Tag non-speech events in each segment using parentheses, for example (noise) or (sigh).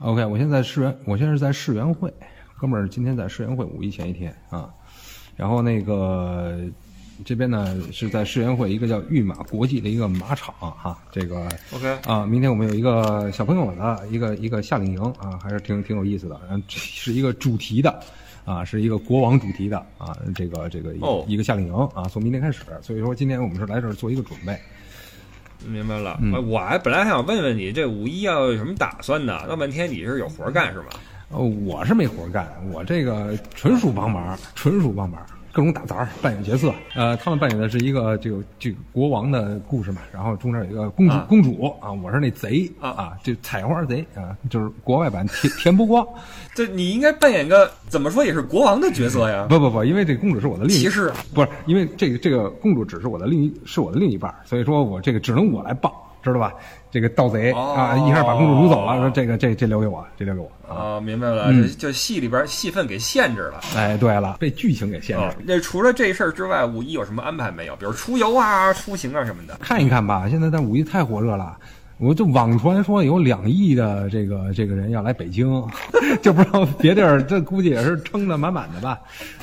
OK，我现在世园，我现在是在世园会，哥们儿今天在世园会五一前一天啊，然后那个这边呢是在世园会一个叫御马国际的一个马场哈、这个 OK 啊，明天我们有一个小朋友的一个一个夏令营啊，还是挺挺有意思的，嗯，是一个主题的。啊，是一个国王主题的啊，这个这个一个哦一个夏令营啊，从明天开始，所以说今天我们是来这儿做一个准备。明白了。我还本来还想问问你，这五一要有什么打算呢？闹半天你是有活干是吗？呃，我是没活干，我这个纯属帮忙，纯属帮忙，各种打杂儿，扮演角色。呃，他们扮演的是一个这个这个国王的故事嘛，然后中间有一个公主、啊公主啊，我是那贼啊啊，这采花贼啊，就是国外版田田不光。这你应该扮演个怎么说也是国王的角色呀？不不不，因为这公主是我的另一骑士不是因为这个这个公主只是我的另一是我的另一半，所以说我这个只能我来帮，知道吧？这个盗贼、哦啊，一下把公主掳走了，说这个这这留给我，这留给我啊。啊，明白了，嗯这就戏里边戏份给限制了。哎，对了，被剧情给限制了。哦，那除了这事儿之外，五一有什么安排没有？比如出游啊、出行啊什么的。看一看吧，现在在五一太火热了。我就网传说有两亿的这个这个人要来北京，(laughs) 就不知道别地儿，这估计也是撑得满满的吧？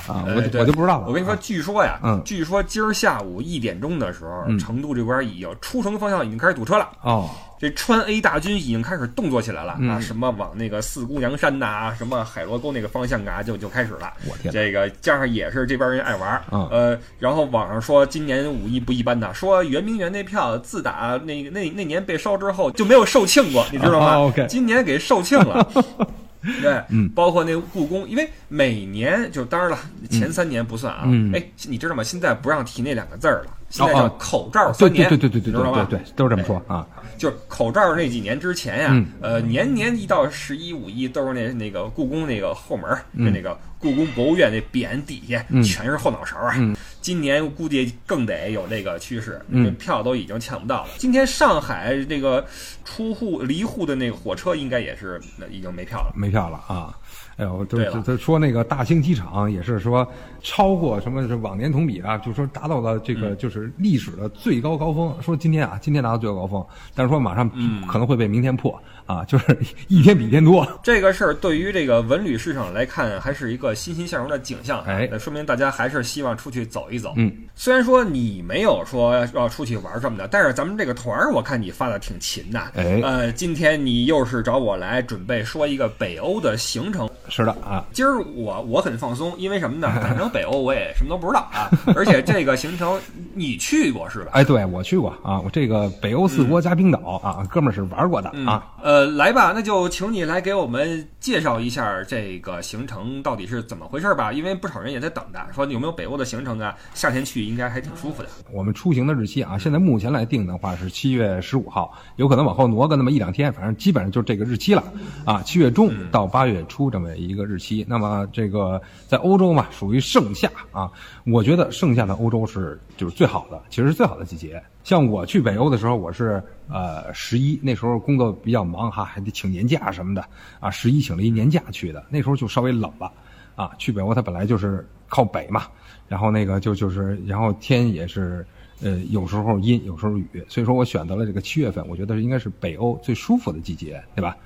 啊，我我就不知道了。我跟你说，啊据说呀，嗯据说今儿下午一点钟的时候，嗯成都这边已经出城方向已经开始堵车了。哦，这川 A 大军已经开始动作起来了、啊，嗯什么往那个四姑娘山呐、什么海螺沟那个方向啊，就就开始了。我天这个加上也是这边人爱玩儿，嗯呃，然后网上说今年五一不一般呐，说圆明园那票自打那那那年被烧之后就没有售罄过，你知道吗、(laughs) 今年给售罄了。(laughs) 对，嗯包括那个故宫，因为每年就当然了，前三年不算啊。嗯哎，你知道吗？现在不让提那两个字儿了，现在叫口罩对三年，对对对对对？对对，都是这么说啊。就是口罩那几年之前呀，嗯呃，年年一到十一五一都是那那个故宫那个后门儿，嗯就那个故宫博物院那匾底下、嗯全是后脑勺啊。嗯今年估计更得有这个趋势，票都已经抢不到了。今天上海这个出户离沪的那个火车应该也是已经没票了。没票了啊！哎呦，就就就说那个大兴机场也是说超过什么是往年同比啊，就说达到了这个嗯就是历史的最高高峰。说今天啊，今天达到最高高峰，但是说马上嗯可能会被明天破啊，就是 (laughs) 一天比一天多。这个事儿对于这个文旅市场来看，还是一个欣欣向荣的景象。哎那说明大家还是希望出去走一走。嗯，虽然说你没有说要出去玩什么的，但是咱们这个团儿，我看你发的挺勤的。哎呃，今天你又是找我来准备说一个北欧的行程。是的啊，今儿我我很放松，因为什么呢？(laughs) 反正北欧我也什么都不知道啊。(laughs) 而且这个行程你去过是吧？哎，对我去过啊，我这个北欧四国加冰岛啊，哥们儿是玩过的嗯啊。呃，来吧，那就请你来给我们介绍一下这个行程到底是怎么回事吧，因为不少人也在等着，说有没有北欧的行程啊？夏天去应该还挺舒服的。我们出行的日期啊，现在目前来定的话是七月十五号，有可能往后挪个那么一两天，反正基本上就是这个日期了啊，七月中到八月初这么一个日期。那么这个在欧洲嘛，属于盛夏啊，我觉得盛夏的欧洲是就是最好的，其实是最好的季节。像我去北欧的时候，我是呃十一那时候工作比较忙哈，还得请年假什么的啊，十一请了一年假去的，那时候就稍微冷了啊。去北欧它本来就是靠北嘛，然后那个就就是然后天也是呃有时候阴有时候雨，所以说我选择了这个七月份，我觉得应该是北欧最舒服的季节，对吧？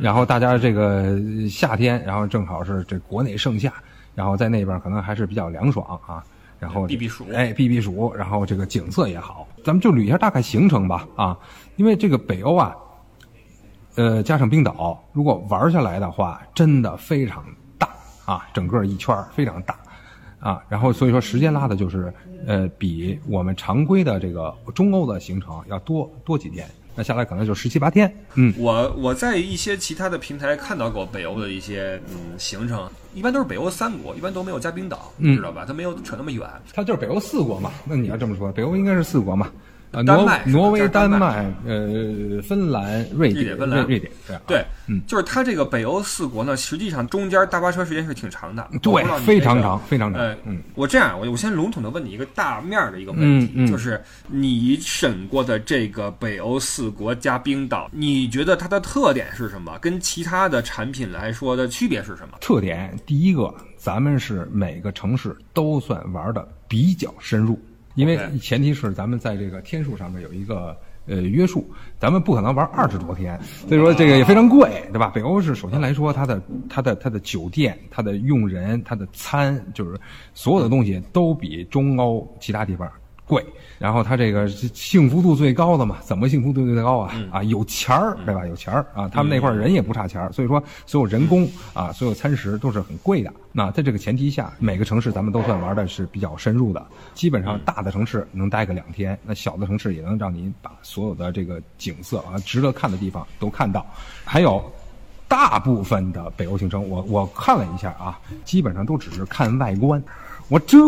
然后大家这个夏天，然后正好是这国内盛夏，然后在那边可能还是比较凉爽啊。然后避避暑哎，避避暑，然后这个景色也好，咱们就捋一下大概行程吧啊，因为这个北欧啊，呃，加上冰岛，如果玩下来的话，真的非常大啊，整个一圈非常大啊。然后所以说时间拉的就是呃，比我们常规的这个中欧的行程要多多几天，那下来可能就十七八天。嗯，我我在一些其他的平台看到过北欧的一些嗯行程，一般都是北欧三国，一般都没有加冰岛，嗯知道吧？它没有扯那么远。它就是北欧四国嘛。那你要这么说，北欧应该是四国嘛？啊，挪丹麦挪威、丹麦、呃，芬兰、瑞典、芬兰瑞典，这样啊对，嗯，就是它这个北欧四国呢，实际上中间大巴车时间是挺长的，对非常长非常长呃，嗯，我这样，我我先笼统的问你一个大面儿的一个问题，就是你审过的这个北欧四国加冰岛，你觉得它的特点是什么？跟其他的产品来说的区别是什么？特点第一个，咱们是每个城市都算玩的比较深入，因为前提是咱们在这个天数上面有一个呃约束，咱们不可能玩二十多天，所以说这个也非常贵，对吧？北欧是首先来说，它的它的它的酒店、它的用人、它的餐，就是所有的东西都比中欧其他地方贵。然后它这个是幸福度最高的嘛？怎么幸福度最高啊？啊，有钱儿，对吧？有钱儿啊，他们那块儿人也不差钱儿，所以说所有人工啊，所有餐食都是很贵的。那在这个前提下，每个城市咱们都算玩的是比较深入的，基本上大的城市能待个两天，那小的城市也能让您把所有的这个景色啊，值得看的地方都看到。还有大部分的北欧行程，我我看了一下啊，基本上都只是看外观。我这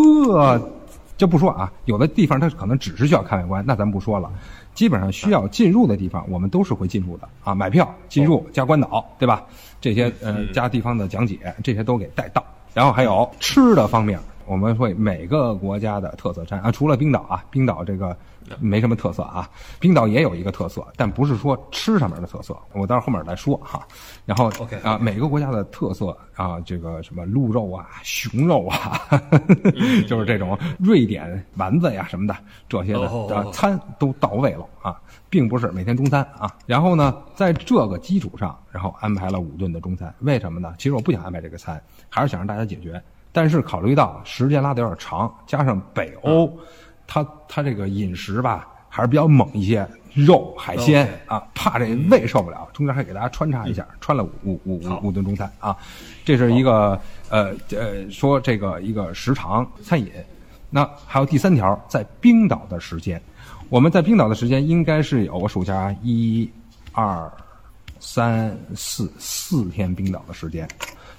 这不说啊，有的地方它可能只是需要看外观，那咱不说了。基本上需要进入的地方，我们都是会进入的啊，买票进入加关岛，对吧？这些呃加地方的讲解，这些都给带到。然后还有吃的方面，我们会每个国家的特色餐啊，除了冰岛啊，冰岛这个没什么特色啊，冰岛也有一个特色，但不是说吃上面的特色，我到后面来说哈。然后 OK 啊，每个国家的特色啊，这个什么鹿肉啊、熊肉啊，(laughs) 就是这种瑞典丸子呀什么的这些的哦啊餐都到位了啊，并不是每天中餐啊。然后呢，在这个基础上，然后安排了五顿的中餐，为什么呢？其实我不想安排这个餐，还是想让大家解决。但是考虑到时间拉的有点长，加上北欧，它它这个饮食吧还是比较猛一些，肉海鲜啊，怕这胃受不了，中间还给大家穿插一下，穿了五五五五顿中餐啊，这是一个呃呃说这个一个时长餐饮。那还有第三条，在冰岛的时间，我们在冰岛的时间应该是有我数一下啊，一、二、三、四四天冰岛的时间，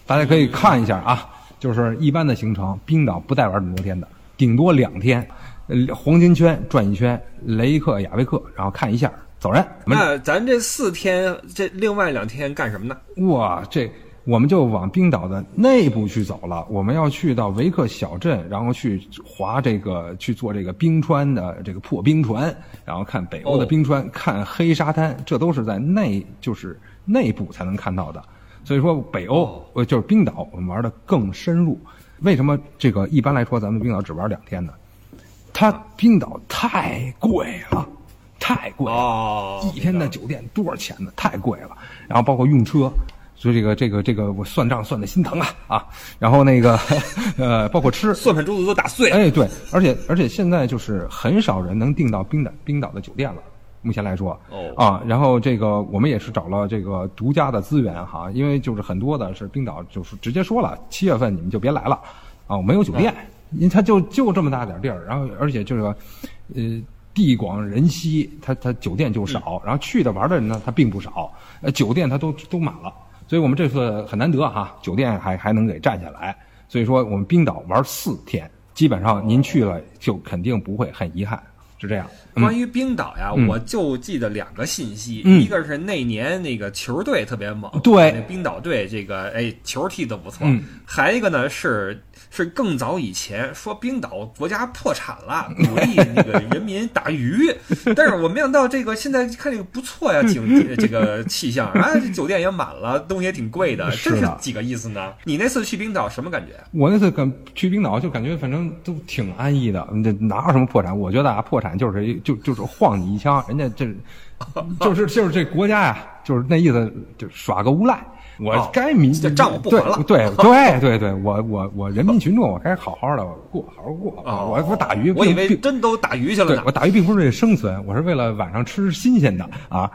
大家可以看一下啊，就是一般的行程，冰岛不带玩这么多天的，顶多两天，呃黄金圈转一圈，雷克雅未克，然后看一下走人。那咱这四天，这另外两天干什么呢？哇，这我们就往冰岛的内部去走了。我们要去到维克小镇，然后去划这个去坐这个冰川的这个破冰船，然后看北欧的哦冰川，看黑沙滩，这都是在内就是内部才能看到的。所以说，北欧哦呃就是冰岛，我们玩的更深入。为什么这个一般来说咱们冰岛只玩两天呢？它冰岛太贵了，太贵了。哦一天的酒店多少钱呢？太贵了。然后包括用车，所以这个这个这个我算账算的心疼啊啊。然后那个 (laughs) 呃，包括吃，算盘珠子都打碎了。哎对，而且而且现在就是很少人能订到冰岛冰岛的酒店了。目前来说，哦啊，然后这个我们也是找了这个独家的资源哈，因为就是很多的是冰岛就是直接说了，七月份你们就别来了，啊，我没有酒店，因为它就就这么大点地儿，然后而且这个，呃，地广人稀，它它酒店就少，然后去的玩的人呢，它并不少，呃，酒店它都都满了，所以我们这次很难得哈，酒店还还能给占下来，所以说我们冰岛玩四天，基本上您去了就肯定不会很遗憾，是这样。嗯。关于冰岛呀，嗯。我就记得两个信息，嗯。一个是那年那个球队特别猛，对。那冰岛队这个哎球踢得不错，嗯。还一个呢是是更早以前说冰岛国家破产了，(laughs) 鼓励那个人民打鱼，(laughs) 但是我没想到这个现在看这个不错呀，(laughs) 景这个气象啊，这酒店也满了，东西也挺贵的，这是几个意思呢？你那次去冰岛什么感觉？我那次感去冰岛就感觉反正都挺安逸的，这哪有什么破产？我觉得啊，破产就是一就就是晃你一枪，人家这就是就是这国家呀，就是那意思，就耍个无赖。我哦该民这账我不还了对对 (laughs) 对对对，我我我人民群众，我该好好的过，好好过。哦我我打鱼，我以为真都打鱼去了我。打鱼并不是为了生存，我是为了晚上吃新鲜的啊。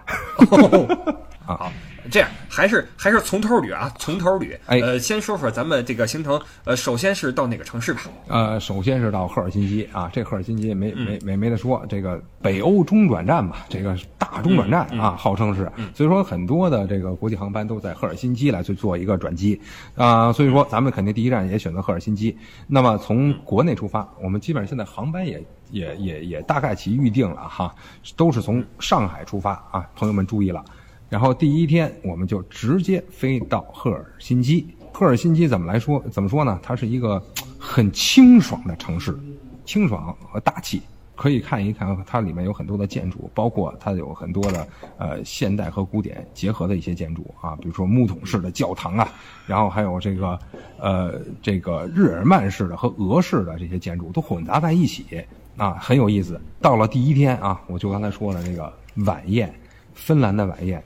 (laughs) 好，这样还是还是从头捋啊，从头捋。哎呃，先说说咱们这个行程，呃，首先是到哪个城市吧？呃，首先是到赫尔辛基啊，这赫尔辛基没嗯没没没得说，这个北欧中转站吧，这个大中转站嗯啊，号称是，所以说很多的这个国际航班都在赫尔辛基来去做一个转机啊，所以说咱们肯定第一站也选择赫尔辛基。那么从国内出发，我们基本上现在航班也也也也大概其预定了哈，都是从上海出发啊，朋友们注意了。然后第一天我们就直接飞到赫尔辛基。赫尔辛基怎么来说？怎么说呢？它是一个很清爽的城市，清爽和大气。可以看一看，它里面有很多的建筑，包括它有很多的呃现代和古典结合的一些建筑啊，比如说木桶式的教堂啊，然后还有这个呃这个日耳曼式的和俄式的这些建筑都混杂在一起啊，很有意思。到了第一天啊，我就刚才说了那个晚宴，芬兰的晚宴，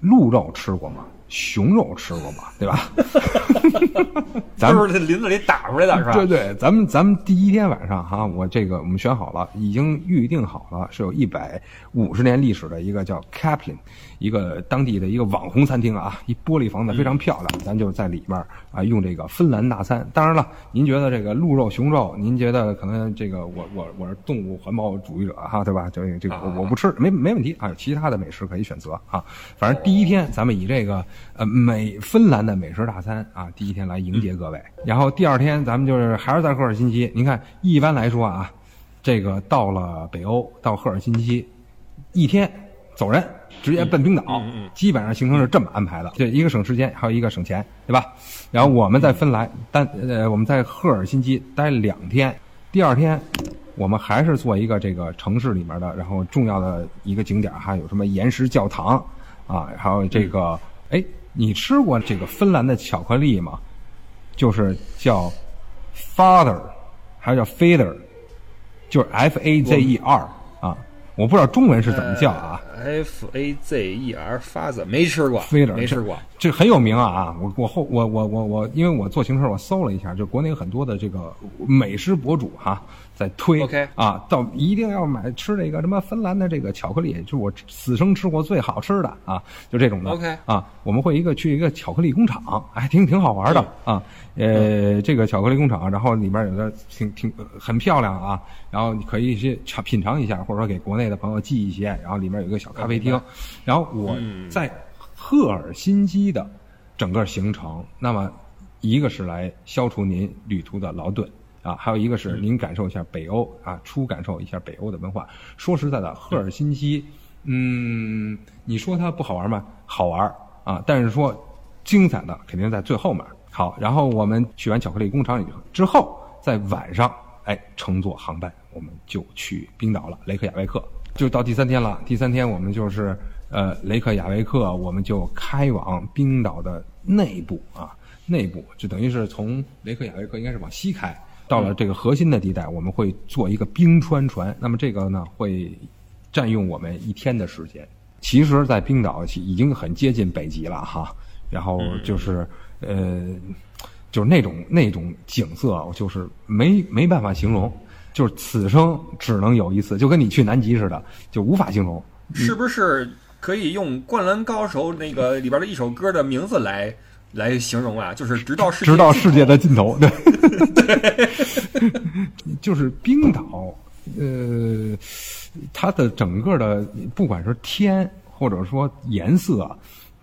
鹿肉吃过吗？熊肉吃过吗？对吧？(laughs) 咱们都是这林子里打出来的，是吧？对对，咱们咱们第一天晚上哈，我这个我们选好了，已经预定好了，是有一百五十年历史的一个叫 Kaplan，一个当地的一个网红餐厅啊，一玻璃房子非常漂亮，咱就在里面啊用这个芬兰大餐。当然了，您觉得这个鹿肉、熊肉，您觉得可能这个我我我是动物环保主义者哈，对吧？这个这个我我不吃，没没问题啊，有其他的美食可以选择啊。反正第一天咱们以这个呃美芬兰的美食大餐啊，第一天来迎接各位。然后第二天咱们就是还是在赫尔辛基，您看一般来说啊，这个到了北欧到赫尔辛基，一天走人，直接奔冰岛，基本上行程是这么安排的，对一个省时间，还有一个省钱，对吧？然后我们在芬兰单呃我们在赫尔辛基待两天，第二天我们还是做一个这个城市里面的，然后重要的一个景点哈，有什么岩石教堂啊，还有这个哎，你吃过这个芬兰的巧克力吗？就是叫 father，还有叫 father，就是 F A Z E R 啊，我不知道中文是怎么叫啊。F A Z E R 发子没吃过，Fader 没吃过。这很有名啊啊！我我后我我我我，因为我做行程我搜了一下，就国内有很多的这个美食博主哈、在推 OK 啊，到一定要买吃这个什么芬兰的这个巧克力，就是我此生吃过最好吃的啊，就这种的 OK 啊，我们会一个去一个巧克力工厂，还挺挺好玩的啊。呃，这个巧克力工厂，然后里面有的挺挺呃很漂亮啊，然后你可以去尝品尝一下，或者说给国内的朋友寄一些，然后里面有一个小咖啡厅，然后我在赫尔辛基的整个行程，那么一个是来消除您旅途的劳顿。啊，还有一个是您感受一下北欧啊，初感受一下北欧的文化。说实在的，赫尔辛基，嗯，你说它不好玩吗？好玩啊，但是说精彩的肯定在最后面。好，然后我们去完巧克力工厂以后之后，在晚上，哎，乘坐航班，我们就去冰岛了，雷克雅未克，就到第三天了。第三天我们就是呃雷克雅未克，我们就开往冰岛的内部啊，内部就等于是从雷克雅未克应该是往西开。到了这个核心的地带，我们会做一个冰川船。那么这个呢，会占用我们一天的时间。其实，在冰岛已经很接近北极了哈。然后就是呃，就是那种那种景色，就是没没办法形容，就是此生只能有一次，就跟你去南极似的，就无法形容。是不是可以用《灌篮高手》那个里边的一首歌的名字来来形容啊？就是直到世界直到世界的尽头，对，(laughs) 就是冰岛，呃，它的整个的不管是天或者说颜色，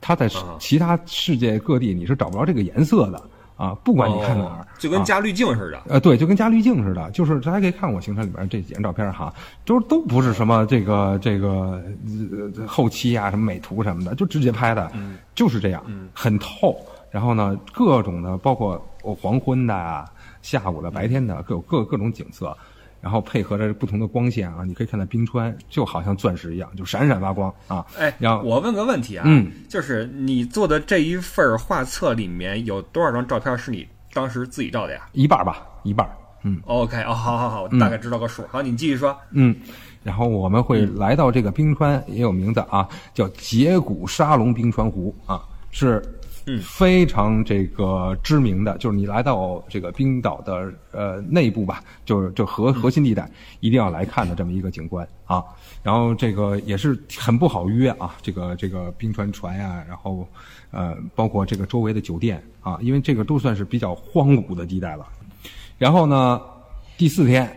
它在啊其他世界各地你是找不着这个颜色的啊，不管你看哪儿，哦就跟啊加滤镜似的。呃，对，就跟加滤镜似的，就是大家可以看我行程里边这几张照片哈，都都不是什么这个这个呃后期啊，什么美图什么的，就直接拍的，就是这样，很透。然后呢，各种的，包括黄昏的啊、下午的、白天的，各有各各种景色，然后配合着不同的光线啊，你可以看到冰川就好像钻石一样，就闪闪发光啊。哎，然后我问个问题啊，嗯就是你做的这一份画册里面有多少张照片是你当时自己照的呀一半儿吧，一半儿，嗯。？OK，哦，好好好，我大概知道个数。好，你继续说。嗯，然后我们会来到这个冰川，也有名字啊，叫节骨沙龙冰川湖啊，是嗯非常这个知名的，就是你来到这个冰岛的呃内部吧，就是就核核心地带，一定要来看的这么一个景观啊。然后这个也是很不好约啊，这个这个冰川船呀、然后呃包括这个周围的酒店啊，因为这个都算是比较荒芜的地带了。然后呢，第四天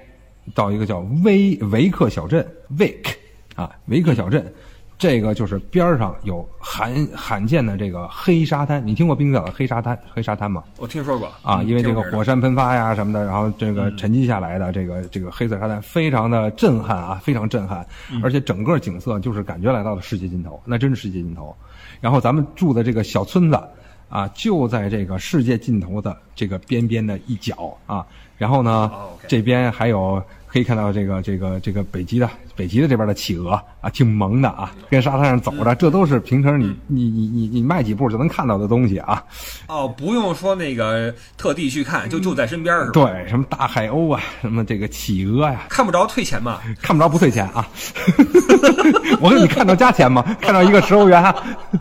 到一个叫维维克小镇 （Wake） 啊，维克小镇，这个就是边儿上有罕罕见的这个黑沙滩。你听过冰岛的黑沙滩黑沙滩吗？我听说过啊，嗯因为这个火山喷发呀什么的，然后这个沉积下来的这个这个黑色沙滩非常的震撼啊，非常震撼，而且整个景色就是感觉来到了世界尽头，那真是世界尽头。然后咱们住的这个小村子啊，就在这个世界尽头的这个边边的一角啊。然后呢这边还有可以看到这个这个这个北极的北极的这边的企鹅啊，挺萌的啊，跟沙滩上走着，这都是平常你你你你你迈几步就能看到的东西啊。哦，不用说那个特地去看，就就在身边是吧？对，什么大海鸥啊，什么这个企鹅呀，看不着退钱嘛？看不着不退钱啊。(laughs) 我说你看到加钱吗？看到一个十欧元，啊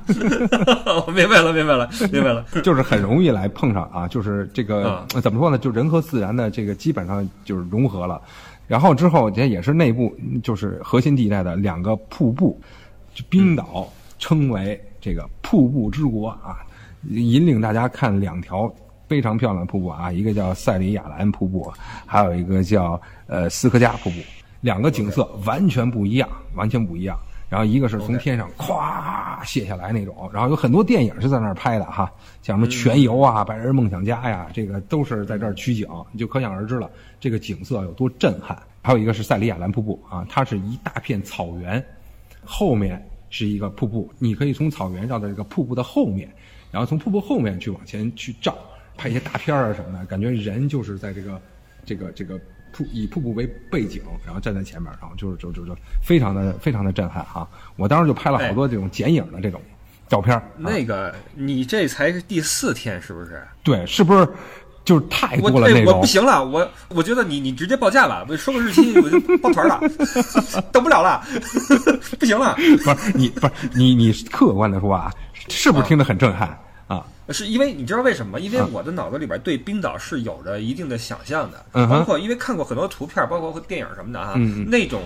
(laughs) 我明白了，明白了，明白了。(laughs) 就是很容易来碰上啊，就是这个、呃怎么说呢？就人和自然的这个基本上就是融合了。然后之后这也是内部就是核心地带的两个瀑布，就冰岛称为这个瀑布之国啊，引领大家看两条非常漂亮的瀑布啊，一个叫塞里亚兰瀑布，还有一个叫呃斯科加瀑布，两个景色完全不一样，完全不一样。然后一个是从天上咵卸下来那种，然后有很多电影是在那儿拍的哈，像什么《全游》啊、《白日梦想家》呀，这个都是在这儿取景，你就可想而知了，这个景色有多震撼。还有一个是塞里亚兰瀑布啊，它是一大片草原，后面是一个瀑布，你可以从草原绕到这个瀑布的后面，然后从瀑布后面去往前去照，拍一些大片儿啊什么的，感觉人就是在这个这个这个。瀑以瀑布为背景，然后站在前面，然后就是就就就非常的非常的震撼哈！我当时就拍了好多这种剪影的这种照片。那个你这才是第四天是不是？对，是不是就是太多了我内容？我不行了，我我觉得你你直接报价吧，我说个日期我就抱团了，(laughs) 等不了了，(laughs) 不行了。不是你不是你你客观的说啊，是不是听得很震撼啊？是因为你知道为什么吗？因为我的脑子里边对冰岛是有着一定的想象的，包括因为看过很多图片，包括电影什么的啊，那种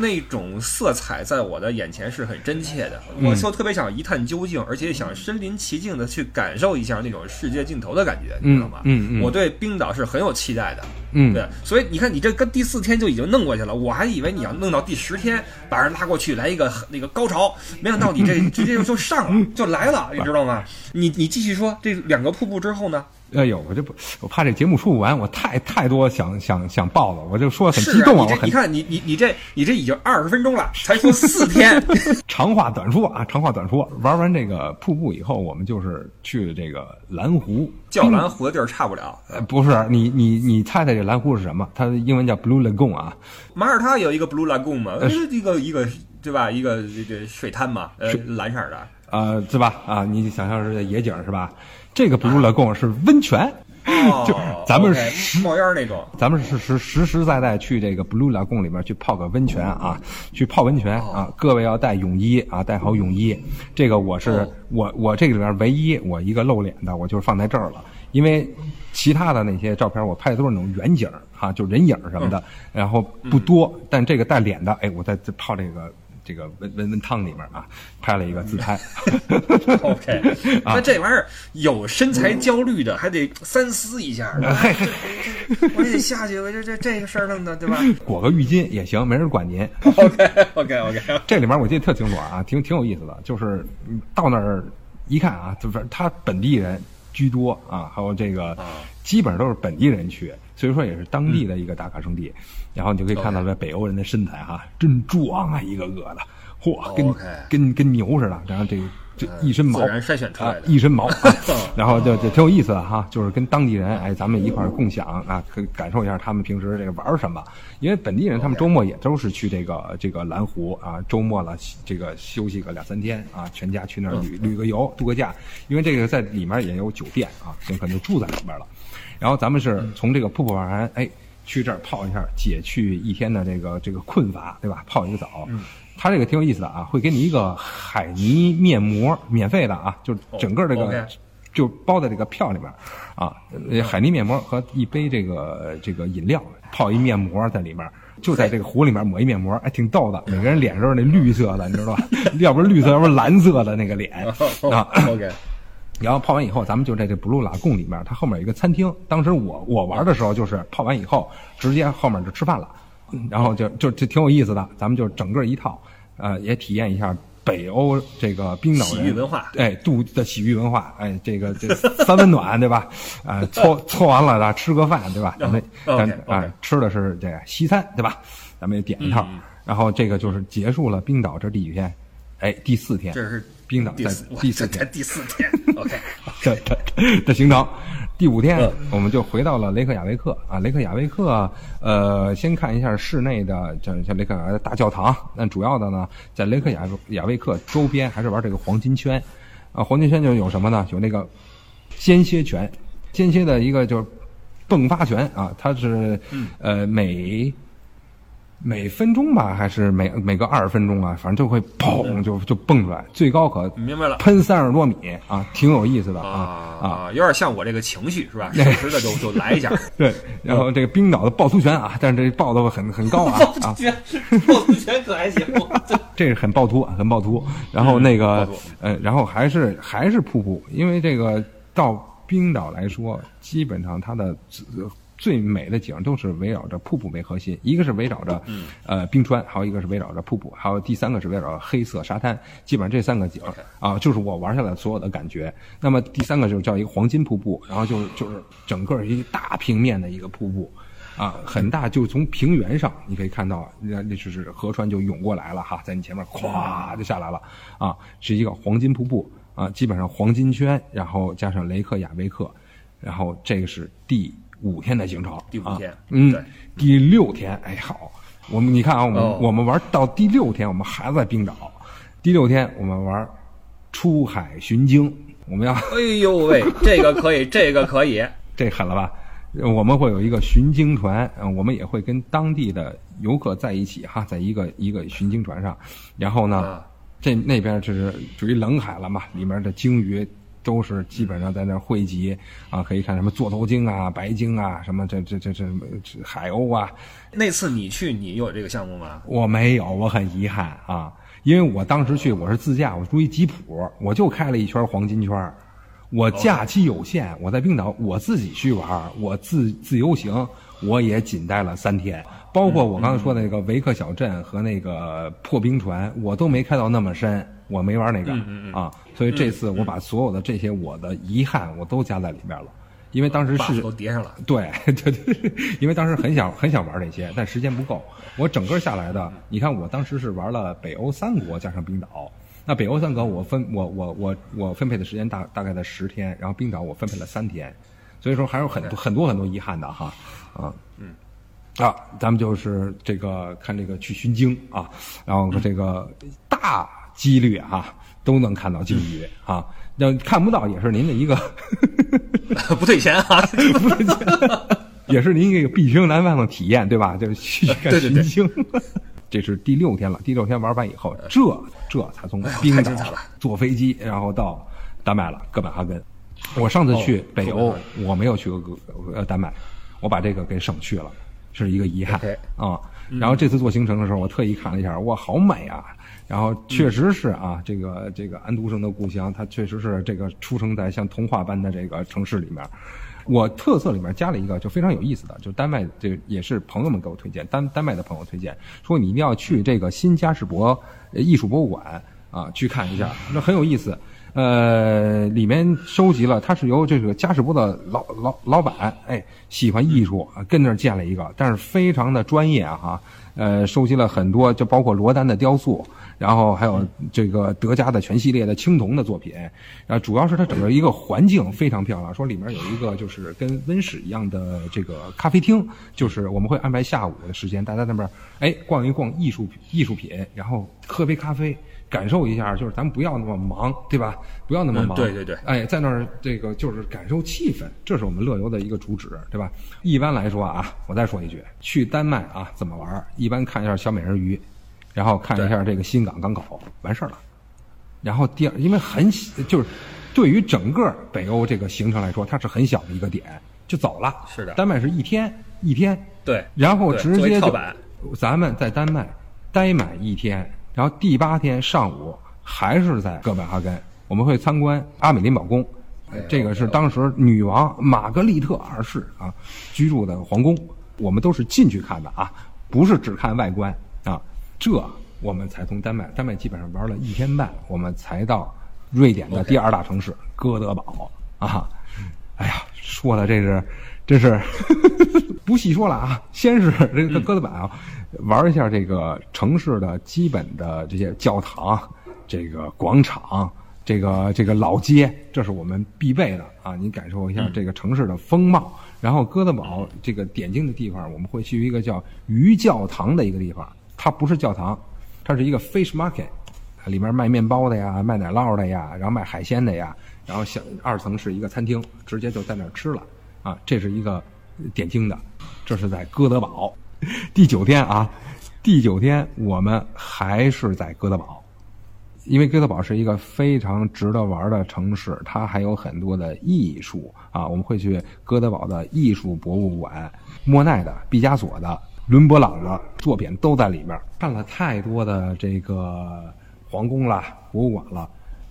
那种色彩在我的眼前是很真切的，嗯我就特别想一探究竟，而且想身临其境的去感受一下那种世界尽头的感觉，你知道吗？嗯嗯嗯我对冰岛是很有期待的。嗯对，所以你看，你这跟第四天就已经弄过去了，我还以为你要弄到第十天把人拉过去来一个那个高潮，没想到你这直接就就上了，就来了，你知道吗？你你继续说这两个瀑布之后呢？哎呦，我这不，我怕这节目说不完，我太太多想想想报了，我就说得很激动啊，我很你你看你你你这你这已经二十分钟了，才说四天 (laughs) (laughs) 长话短说啊，长话短说。玩完这个瀑布以后，我们就是去了这个蓝湖。叫蓝湖的地儿差不了。呃，不是，你你你猜猜这蓝湖是什么？它的英文叫 Blue Lagoon 啊。马耳他有一个 Blue Lagoon 嘛，是一个一个对吧？一个这个水滩嘛，呃，蓝色的。呃，是吧？啊，你想象是野景是吧？这个 Blue Lagoon 是温泉，哦，就咱们冒烟儿那种。咱们是实实实在在去这个 Blue Lagoon 里边去泡个温泉啊，去泡温泉啊，各位要带泳衣啊，带好泳衣。这个我是、哦我我这个里边唯一我一个露脸的，我就是放在这儿了，因为其他的那些照片我拍的都是那种远景儿哈、就人影什么的，然后不多，但这个带脸的，哎，我在这泡这个。这个温温温汤里面啊，拍了一个自拍。(laughs) OK，(laughs) 那啊这玩意儿有身材焦虑的，还得三思一下。哎这这我也得下去，我这这这个事儿弄的，对吧 (laughs) 裹个浴巾也行，没人管您。？OK OK OK，这里面我记得特清楚啊，挺挺有意思的，就是嗯到那儿一看啊，就是他本地人居多啊，还有这个基本上都是本地人去，所以说也是当地的一个打卡圣地。然后你就可以看到这北欧人的身材哈、真壮啊，一个个的，嚯，跟跟跟牛似的，然后这个这一身毛，自然筛选出来一身毛，啊 (laughs) 然后就就挺有意思的哈，就是跟当地人哎，咱们一块儿共享啊，可以感受一下他们平时这个玩儿什么。因为本地人他们周末也都是去这个这个蓝湖啊，周末了这个休息个两三天啊，全家去那儿旅旅个游度个假。因为这个在里面也有酒店啊，就可能住在里面了。然后咱们是从这个瀑布玩完，哎，去这儿泡一下，解去一天的这个这个困乏，对吧？泡一个澡。它这个挺有意思的啊，会给你一个海泥面膜，免费的啊，就整个这个、就包在这个票里边啊，呃海泥面膜和一杯这个这个饮料，泡一面膜在里面，就在这个壶里面抹一面膜，哎，挺逗的。每个人脸上都是那绿色的，你知道吧？(laughs) 要不是绿色，要不是蓝色的那个脸啊。OK，然后泡完以后，咱们就在这 Blue 拉贡里面，它后面有一个餐厅。当时我我玩的时候，就是泡完以后，直接后面就吃饭了，嗯然后就就就挺有意思的。咱们就整个一套，呃，也体验一下北欧这个冰岛人洗浴文化哎，度的洗浴文化，哎，这个这三温暖对吧？啊，搓搓完了了，吃个饭对吧？咱们 (laughs) 哦咱啊吃的是这个西餐对吧？咱们也点一套，嗯然后这个就是结束了冰岛这第几天？哎，第四天，这是冰岛在第四，天第四天。OK，的的的行程，第五天嗯我们就回到了雷克雅未克啊，雷克雅未克，呃，先看一下室内的，像像雷克雅大教堂。那主要的呢，在雷克雅雅未克周边还是玩这个黄金圈，啊，黄金圈就有什么呢？有那个间歇拳，间歇的一个就是迸发拳啊，它是呃每每分钟吧，还是每每个二十分钟啊，反正就会砰就就蹦出来，最高可明白了喷三十多米啊，挺有意思的啊啊。啊，有点像我这个情绪是吧？时不时的就就来一下。(laughs) 对，然后这个冰岛的趵突拳啊，但是这趵的很很高啊啊，拳，抱突拳可还行。(laughs) 这是很趵突，很趵突。然后那个趵突呃，然后还是还是瀑布，因为这个到冰岛来说，基本上它的最最美的景都是围绕着瀑布为核心，一个是围绕着呃冰川，还有一个是围绕着瀑布，还有第三个是围绕着黑色沙滩。基本上这三个景啊，就是我玩下来所有的感觉。那么第三个就是叫一个黄金瀑布，然后就是就是整个一个大平面的一个瀑布。啊，很大，就从平原上你可以看到，那那就是河川就涌过来了哈，在你前面咵就下来了，啊，是一个黄金瀑布啊，基本上黄金圈，然后加上雷克雅未克，然后这个是第五天的行程，啊第五天嗯，第六天，哎好，我们你看啊，我们、哦我们玩到第六天，我们还在冰岛，第六天我们玩出海寻鲸，我们要哎呦喂，(laughs) 这个可以，这个可以。这狠了吧？呃我们会有一个寻鲸船，嗯、我们也会跟当地的游客在一起哈，在一个一个寻鲸船上，然后呢，啊这那边就是属于冷海了嘛，里面的鲸鱼都是基本上在那儿汇集啊，可以看什么座头鲸啊、白鲸啊，什么这这这这这海鸥啊，那次你去，你有这个项目吗？我没有，我很遗憾啊，因为我当时去我是自驾，我住一吉普，我就开了一圈黄金圈儿。我假期有限，我在冰岛我自己去玩儿，我自自由行，我也仅待了三天。包括我刚才说的那个维克小镇和那个破冰船，我都没开到那么深，我没玩那个啊。所以这次我把所有的这些我的遗憾我都加在里面了，因为当时是都叠上了。对 (laughs) 对对，因为当时很想很想玩这些，但时间不够。我整个下来的，你看我当时是玩了北欧三国加上冰岛。那北欧三国我分我我我我分配的时间大大概在十天，然后冰岛我分配了三天，所以说还有很多很多很多遗憾的哈啊嗯啊，咱们就是这个看这个去寻鲸啊，然后这个大几率啊、都能看到鲸鱼啊，要看不到也是您的一个。(laughs) 不退钱啊！(laughs) 不退钱也是您这个必听难忘的体验，对吧？就是去看对对对寻鲸。这是第六天了，第六天玩完以后，这这才从冰岛坐飞机，然后到丹麦了，哥本哈根。我上次去哦北欧我没有去过哥呃丹麦，我把这个给省去了，是一个遗憾啊。然后这次做行程的时候，我特意看了一下，哇，好美啊！然后确实是啊，这个这个安徒生的故乡，它确实是这个出生在像童话般的这个城市里面。我特色里面加了一个就非常有意思的，就是丹麦这也是朋友们给我推荐，丹丹麦的朋友推荐说你一定要去这个新加士伯呃艺术博物馆啊去看一下，那很有意思。呃，里面收集了，它是由这个加士伯的老老老板，哎，喜欢艺术，跟那儿建了一个，但是非常的专业啊哈，呃，收集了很多，就包括罗丹的雕塑，然后还有这个德加的全系列的青铜的作品，啊，主要是它整个一个环境非常漂亮，说里面有一个就是跟温室一样的这个咖啡厅，就是我们会安排下午的时间，大家在那边哎逛一逛艺术艺术品，然后喝杯咖啡。感受一下，就是咱们不要那么忙，对吧？不要那么嗯忙。对对对哎，在那儿这个就是感受气氛，这是我们乐游的一个主旨，对吧？一般来说啊，我再说一句，去丹麦啊怎么玩？一般看一下小美人鱼，然后看一下这个新港港口，完事儿了。然后第二，因为很小就是对于整个北欧这个行程来说，它是很小的一个点，就走了。是的丹麦是一天一天，对，然后直接就咱们在丹麦待满一天，然后第八天上午还是在哥本哈根，我们会参观阿美林堡宫，呃这个是当时女王玛格丽特二世啊居住的皇宫，我们都是进去看的啊，不是只看外观啊。这我们才从丹麦，丹麦基本上玩了一天半，我们才到瑞典的第二大城市哥德堡啊。哎呀，说的这是，真是不细说了啊。先是这个哥德堡啊，玩一下这个城市的基本的这些教堂、这个广场、这个这个老街，这是我们必备的啊！你感受一下这个城市的风貌。然后哥德堡这个点睛的地方，我们会去一个叫鱼教堂的一个地方，它不是教堂，它是一个 fish market，里面卖面包的呀，卖奶酪的呀，然后卖海鲜的呀，然后小二层是一个餐厅，直接就在那儿吃了啊！这是一个点睛的，这是在哥德堡。(laughs) 第九天啊，第九天我们还是在哥德堡。因为哥德堡是一个非常值得玩的城市，它还有很多的艺术啊，我们会去哥德堡的艺术博物馆，莫奈的、毕加索的、伦勃朗的作品都在里面。看了太多的这个皇宫了、博物馆了，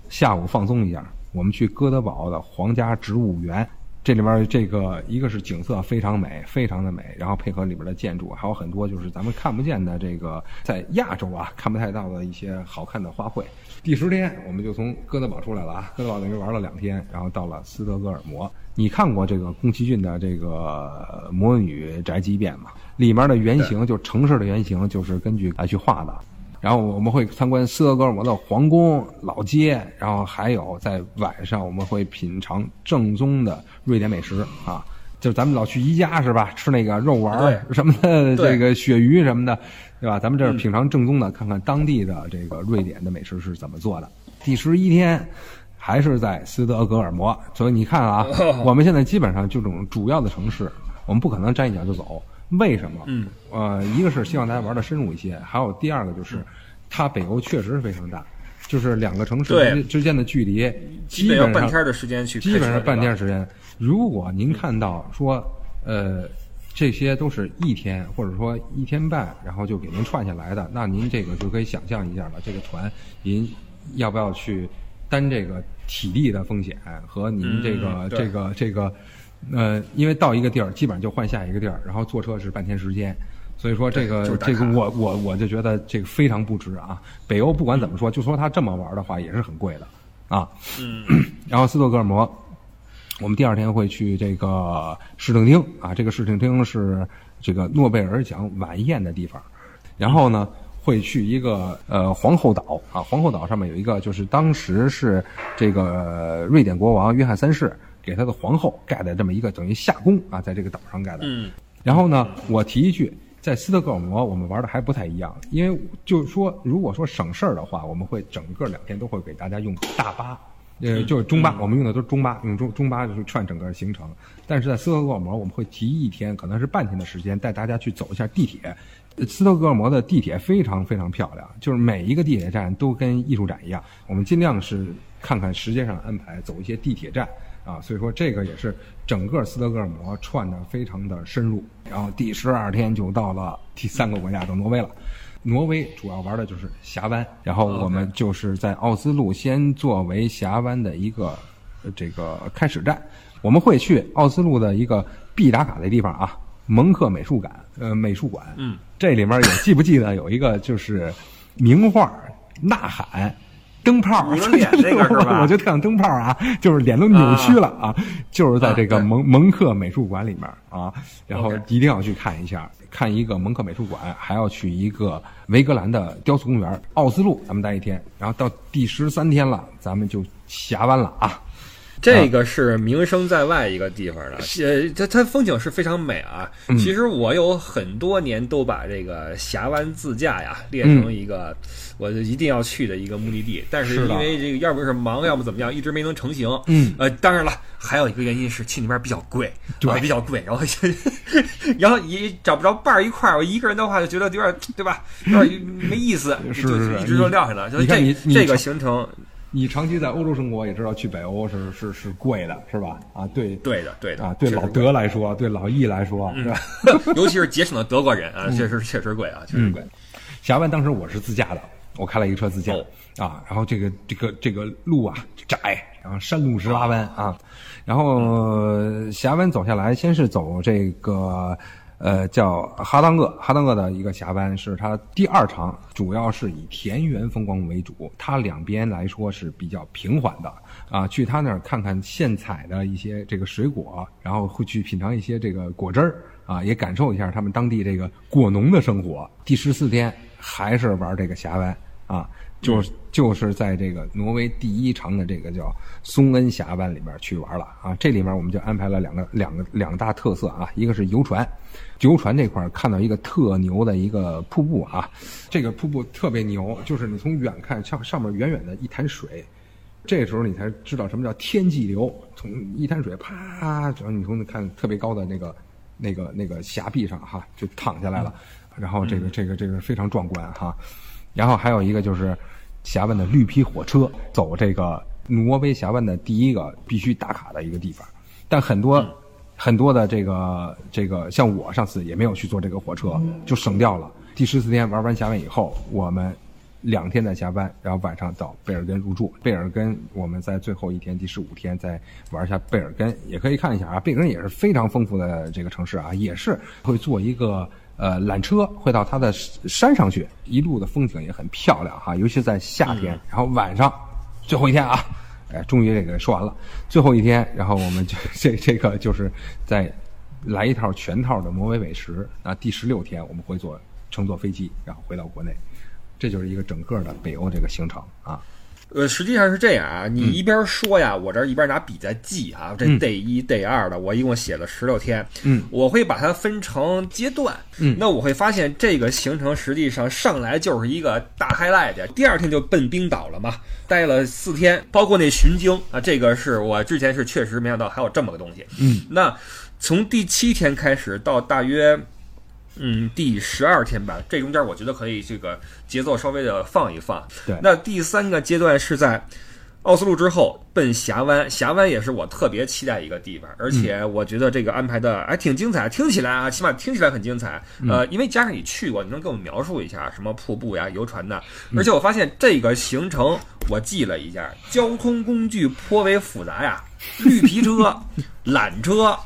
下午放松一下，我们去哥德堡的皇家植物园。这里边这个一个是景色非常美，非常的美，然后配合里边的建筑，还有很多就是咱们看不见的这个在亚洲啊看不太到的一些好看的花卉。第十天我们就从哥德堡出来了啊，哥德堡等于玩了两天，然后到了斯德哥尔摩。你看过这个宫崎骏的这个《魔女宅急便》吗？里面的原型就城市的原型就是根据来去画的。然后我们会参观斯德哥尔摩的皇宫、老街，然后还有在晚上我们会品尝正宗的瑞典美食啊，就是咱们老去宜家是吧？吃那个肉丸儿什么的，这个鳕鱼什么的，对吧？咱们这儿品尝正宗的，看看当地的这个瑞典的美食是怎么做的。第十一天还是在斯德哥尔摩，所以你看啊，我们现在基本上就这种主要的城市，我们不可能站一脚就走。为什么？嗯，呃，一个是希望大家玩的深入一些，还有第二个就是，它北欧确实是非常大，就是两个城市之间的距离，基本上半天的时间去，基本上半天时间。如果您看到说，呃，这些都是一天或者说一天半，然后就给您串下来的，那您这个就可以想象一下了，这个团您要不要去担这个体力的风险和您这个这个这个。呃，因为到一个地儿，基本上就换下一个地儿，然后坐车是半天时间，所以说这个这个我我我就觉得这个非常不值啊。北欧不管怎么说，就说他这么玩的话，也是很贵的啊。嗯。然后斯德哥尔摩，我们第二天会去这个市政厅啊，这个市政厅是这个诺贝尔奖晚宴的地方。然后呢，会去一个呃皇后岛啊，皇后岛上面有一个就是当时是这个瑞典国王约翰三世。给他的皇后盖的这么一个等于夏宫啊，在这个岛上盖的。嗯。然后呢，我提一句，在斯德哥尔摩我们玩的还不太一样，因为就是说，如果说省事儿的话，我们会整个两天都会给大家用大巴，呃，就是中巴，我们用的都是中巴，用中中巴就是串整个行程。但是在斯德哥尔摩，我们会提一天，可能是半天的时间，带大家去走一下地铁。斯德哥尔摩的地铁非常非常漂亮，就是每一个地铁站都跟艺术展一样。我们尽量是看看时间上安排，走一些地铁站。啊，所以说这个也是整个斯德哥尔摩串的非常的深入，然后第十二天就到了第三个国家，到挪威了。挪威主要玩的就是峡湾，然后我们就是在奥斯陆先作为峡湾的一个这个开始站，我们会去奥斯陆的一个必打卡的地方啊，蒙克美术馆，呃，美术馆，嗯，这里面有记不记得有一个就是名画《呐喊》。灯泡，(laughs) 我就特想灯泡啊，就是脸都扭曲了啊，就是在这个蒙蒙克美术馆里面啊，然后一定要去看一下，看一个蒙克美术馆，还要去一个维格兰的雕塑公园，奥斯陆咱们待一天，然后到第十三天了，咱们就峡湾了啊。这个是名声在外一个地方的，呃，它它风景是非常美啊。其实我有很多年都把这个峡湾自驾呀列成一个我一定要去的一个目的地，但是因为这个要不是忙，要么怎么样，一直没能成行。嗯，呃，当然了，还有一个原因是去那边比较贵，对，比较贵，然后 (laughs) 然后也找不着伴儿一块儿，我一个人的话就觉得有点对吧，有点没意思，就一直就撂下了。就这这个行程。你长期在欧洲生活，也知道去北欧是是是贵的，是吧？啊，对，对的，对的啊，对老德来说，对老易来说，是吧？(laughs) 尤其是节省的德国人啊，确实确实贵啊，确实贵。峡湾当时我是自驾的，我开了一个车自驾啊，然后这个这个这个路啊窄，然后山路十八弯啊，然后峡湾走下来，先是走这个。呃，叫哈当厄，哈当厄的一个峡湾是它第二长，主要是以田园风光为主。它两边来说是比较平缓的啊，去他那儿看看现采的一些这个水果，然后会去品尝一些这个果汁儿啊，也感受一下他们当地这个果农的生活。第十四天还是玩这个峡湾啊，就是就是在这个挪威第一长的这个叫松恩峡湾里边去玩了啊。这里面我们就安排了两个两个两大特色啊，一个是游船，游船这块看到一个特牛的一个瀑布啊，这个瀑布特别牛，就是你从远看上上面远远的一潭水。这时候你才知道什么叫天际流，从一滩水啪，然后你从那看特别高的那个、那个、那个峡壁上哈，就躺下来了，然后这个、这个、这个非常壮观哈。然后还有一个就是峡湾的绿皮火车，走这个挪威峡湾的第一个必须打卡的一个地方。但很多很多的这个这个，像我上次也没有去坐这个火车，就省掉了。第十四天玩完峡湾以后，我们。两天在加班，然后晚上到贝尔根入住。贝尔根，我们在最后一天，第十五天再玩一下贝尔根，也可以看一下啊。贝尔根也是非常丰富的这个城市啊，也是会做一个呃缆车，会到它的山上去，一路的风景也很漂亮哈，尤其在夏天。然后晚上最后一天啊，(laughs) 哎，终于这个说完了，最后一天，然后我们就 (laughs) 这这个就是在来一套全套的挪威美食。那第十六天我们会坐乘坐飞机，然后回到国内。这就是一个整个的北欧这个行程啊，呃，实际上是这样啊，你一边说呀，我这一边拿笔在记啊，这 day 一 day 二的，我一共写了十六天，嗯，我会把它分成阶段，嗯，那我会发现这个行程实际上上来就是一个大 highlight，第二天就奔冰岛了嘛，待了四天，包括那巡鲸啊，这个是我之前是确实没想到还有这么个东西，嗯，那从第七天开始到大约。嗯，第十二天吧，这中间我觉得可以这个节奏稍微的放一放。对，那第三个阶段是在奥斯陆之后奔峡湾，峡湾也是我特别期待一个地方，而且我觉得这个安排的还挺精彩，听起来啊，起码听起来很精彩。呃，因为加上你去过，你能给我们描述一下什么瀑布呀、游船的？而且我发现这个行程我记了一下，交通工具颇为复杂呀，绿皮车、(laughs) 缆车。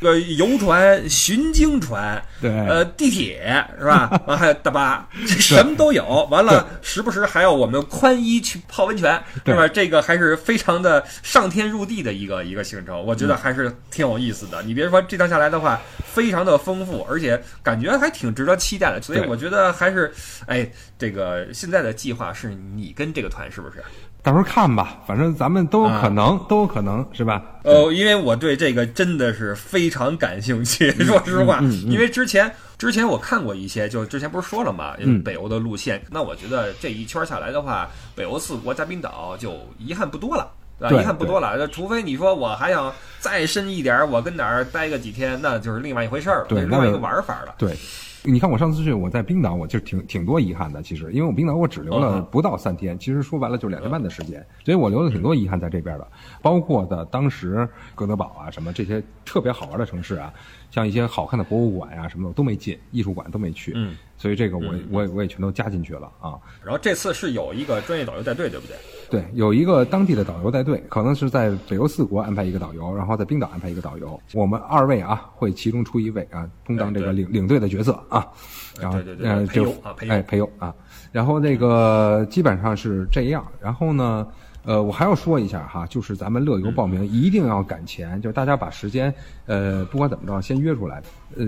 个游船、巡经船，对，呃，地铁是吧？(laughs) 完还有大巴，什么都有。完了，时不时还要我们宽衣去泡温泉，是吧？这个还是非常的上天入地的一个一个行程，我觉得还是挺有意思的。你别说这趟下来的话，非常的丰富，而且感觉还挺值得期待的。所以我觉得还是，哎，这个现在的计划是你跟这个团是不是？到时候看吧，反正咱们都有可能，都有可能是吧？呃，因为我对这个真的是非常感兴趣，(laughs) 说实话，因为之前之前我看过一些，就之前不是说了嘛，北欧的路线，那我觉得这一圈下来的话，北欧四国加冰岛就遗憾不多了，啊，遗憾不多了。那除非你说我还想再深一点，我跟哪儿待个几天，那就是另外一回事儿了，对，另外一个玩法了，对。你看我上次去，我在冰岛，我就挺挺多遗憾的。其实，因为我冰岛我只留了不到三天，其实说白了就是两天半的时间，所以我留了挺多遗憾在这边的。包括的当时哥德堡啊，什么这些特别好玩的城市啊，像一些好看的博物馆呀什么的我都没进，艺术馆都没去。嗯，所以这个我我我也全都加进去了啊。然后这次是有一个专业导游带队，对不对？对，有一个当地的导游带队，可能是在北欧四国安排一个导游，然后在冰岛安排一个导游。我们二位啊，会其中出一位啊，充当这个领领队的角色啊。然后呃就哎陪游啊，然后那个基本上是这样。然后呢，呃，我还要说一下哈，就是咱们乐游报名一定要赶前，就是大家把时间呃不管怎么着先约出来，呃，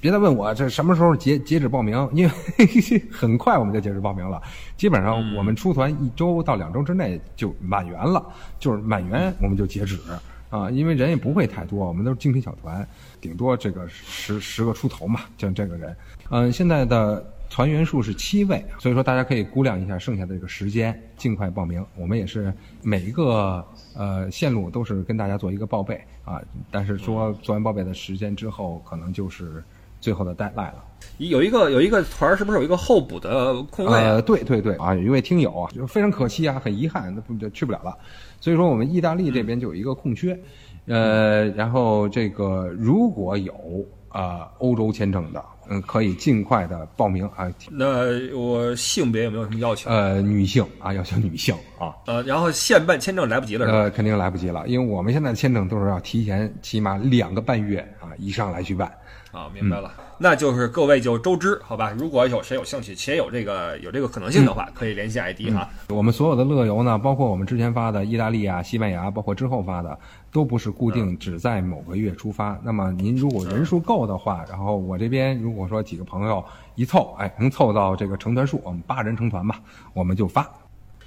别再问我这什么时候截截止报名，因为 (laughs) 很快我们就截止报名了。基本上我们出团一周到两周之内就满员了，就是满员我们就截止啊，因为人也不会太多，我们都是精品小团，顶多这个十十个出头嘛，就这个人。嗯，现在的团员数是七位，所以说大家可以估量一下剩下的这个时间，尽快报名。我们也是每一个呃线路都是跟大家做一个报备啊，但是说做完报备的时间之后，可能就是最后的 deadline 了。有一个有一个团儿是不是有一个候补的空位？呃，对对对啊，有一位听友啊，就非常可惜啊，很遗憾，那不就去不了了。所以说我们意大利这边就有一个空缺，呃，然后这个如果有啊欧洲签证的。嗯，可以尽快的报名啊。那我性别有没有什么要求？呃，女性啊，要求女性啊。呃，然后现办签证来不及了是吧？呃，肯定来不及了，因为我们现在签证都是要提前起码两个半月啊以上来去办。啊，明白了，那就是各位就周知好吧？如果有谁有兴趣且有这个有这个可能性的话，可以联系 ID 哈。我们所有的乐游呢，包括我们之前发的意大利啊、西班牙，包括之后发的，都不是固定只在某个月出发。那么您如果人数够的话，然后我这边如果说几个朋友一凑，哎，能凑到这个成团数，我们八人成团吧，我们就发。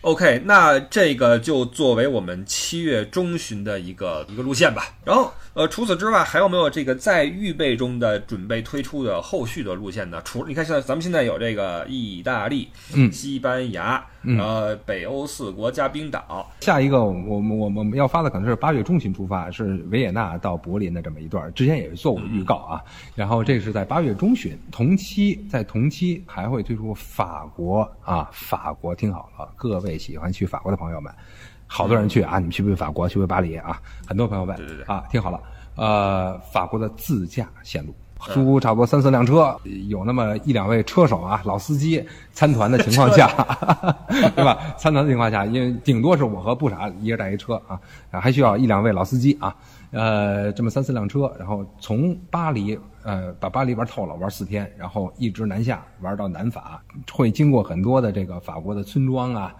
OK，那这个就作为我们七月中旬的一个一个路线吧。然后，呃，除此之外，还有没有这个在预备中的准备推出的后续的路线呢？除你看，现在咱们现在有这个意大利、嗯西班牙，嗯呃，北欧四国加冰岛。下一个我们我们我们要发的可能是八月中旬出发，是维也纳到柏林的这么一段，之前也是做过预告啊。然后这是在八月中旬，同期在同期还会推出法国啊，法国听好了，各位喜欢去法国的朋友们，好多人去啊，你们去不去法国？去不去巴黎啊？很多朋友问啊，听好了，呃，法国的自驾线路。租差不多三四辆车，有那么一两位车手啊，老司机参团的情况下，(laughs) 对吧？参团的情况下，因为顶多是我和不傻一人带一车啊，啊还需要一两位老司机啊，呃，这么三四辆车，然后从巴黎，呃，把巴黎玩透了，玩四天，然后一直南下玩到南法，会经过很多的这个法国的村庄啊。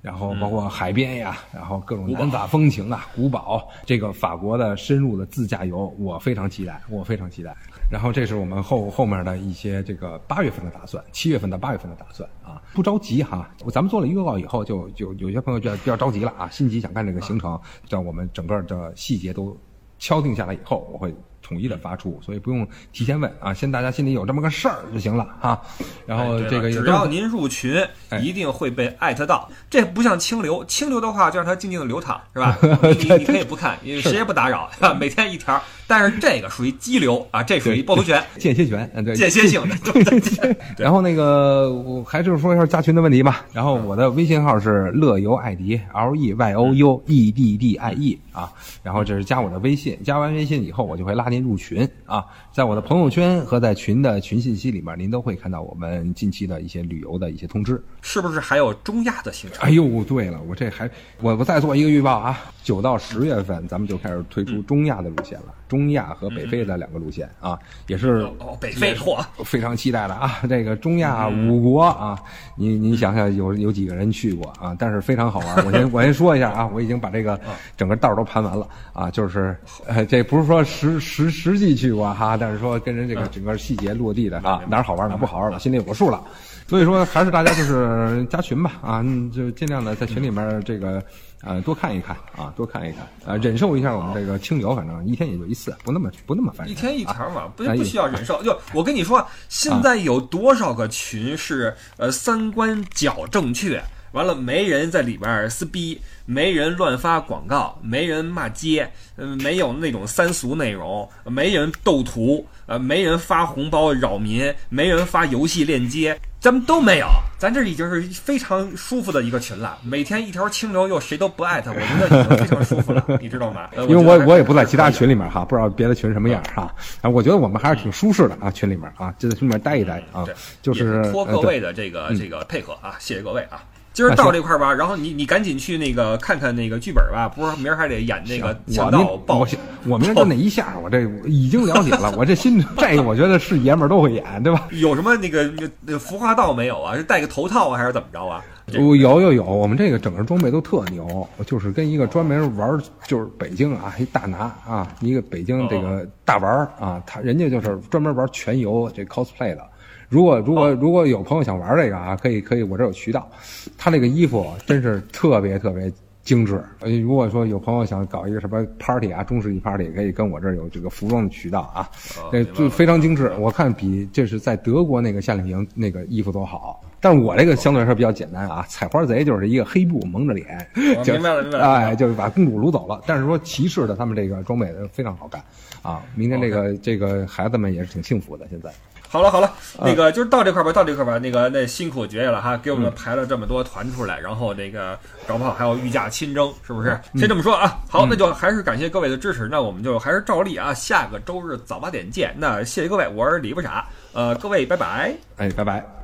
然后包括海边呀，然后各种南法风情啊，古堡，这个法国的深入的自驾游，我非常期待，我非常期待。然后这是我们后后面的一些这个八月份的打算，七月份到八月份的打算啊，不着急哈。咱们做了预告以后，就就有些朋友就比较着急了啊，心急想看这个行程，让我们整个的细节都敲定下来以后，我会统一的发出，所以不用提前问啊，先大家心里有这么个事儿就行了啊。然后这个只要您入群，哎一定会被艾特到。这不像清流，清流的话就让它静静的流淌，是吧？(laughs) 你你你可以不看，因为谁也不打扰，每天一条。但是这个属于激流啊，这属于趵突泉，间歇权，嗯，对，间歇性的。(laughs) 对对对 (laughs) 然后那个，我还是说一下加群的问题吧。然后我的微信号是乐游艾迪，L E Y O U E D D I E 啊。然后这是加我的微信，加完微信以后，我就会拉您入群啊。在我的朋友圈和在群的群信息里面，您都会看到我们近期的一些旅游的一些通知。是不是还有中亚的行程？哎呦，对了，我这还我我再做一个预报啊，九到十月份咱们就开始推出中亚的路线了，中亚和北非的两个路线啊，也是哦，北非，嚯！非常期待的啊！这个中亚五国啊，您您想想有有几个人去过啊？但是非常好玩。我先我先说一下啊，我已经把这个整个道都盘完了啊，就是呃，这不是说实实实际去过哈，但是说跟人这个整个细节落地的啊，哪儿好玩哪儿不好玩，我心里有个数了。所以说，还是大家就是加群吧啊，嗯就尽量的在群里面这个呃多看一看啊，多看一看啊，忍受一下我们这个清流，反正一天也就一次，不那么不那么烦人。一天一条嘛，不哎不需要忍受。就我跟你说，现在有多少个群是呃三观矫正确，完了没人在里边撕逼，没人乱发广告，没人骂街，嗯、没有那种三俗内容，没人斗图，呃，没人发红包扰民，没人发游戏链接。咱们都没有，咱这已经是非常舒服的一个群了。每天一条清流，又谁都不艾特，我觉得已经非常舒服了，你知道吗？呃因为我我也不在其他群里面哈，不知道别的群什么样哈。啊，我觉得我们还是挺舒适的啊，群里面啊，就在群里面待一待啊对，就是托各位的这个这个配合啊，谢谢各位啊。今儿到这块儿吧，然后你你赶紧去那个看看那个剧本吧，不是明儿还得演那个我强盗明报我我明儿就那一下，我这已经了解了，我这心 (laughs) 这个我觉得是爷们儿都会演，对吧？有什么那个那那服化道没有啊？是戴个头套啊，还是怎么着啊？这有有有有，我们这个整个装备都特牛，就是跟一个专门玩，就是北京啊，一大拿啊，一个北京这个大玩儿啊，他人家就是专门玩全游这 cosplay 的。如果如果如果有朋友想玩这个啊，可以可以，我这有渠道。他这个衣服真是特别特别精致。呃，如果说有朋友想搞一个什么 party 啊，中世纪 party，可以跟我这儿有这个服装的渠道啊，那就非常精致。我看比这是在德国那个夏令营那个衣服都好。但是我这个相对来说比较简单啊，采花贼就是一个黑布蒙着脸，就哦明白了明白了哎，就是把公主掳走了。但是说骑士的他们这个装备非常好看啊，明天这个这个孩子们也是挺幸福的，现在。好了好了，啊那个就是到这块儿吧，到这块儿吧，那个那辛苦爵爷了哈，给我嗯们排了这么多团出来，然后那个搞不好还要御驾亲征，是不是？嗯先这么说啊。好，那就还是感谢各位的支持，那我们就还是照例啊，下个周日早八点见。那谢谢各位，我是李不傻，呃，各位拜拜。哎，拜拜。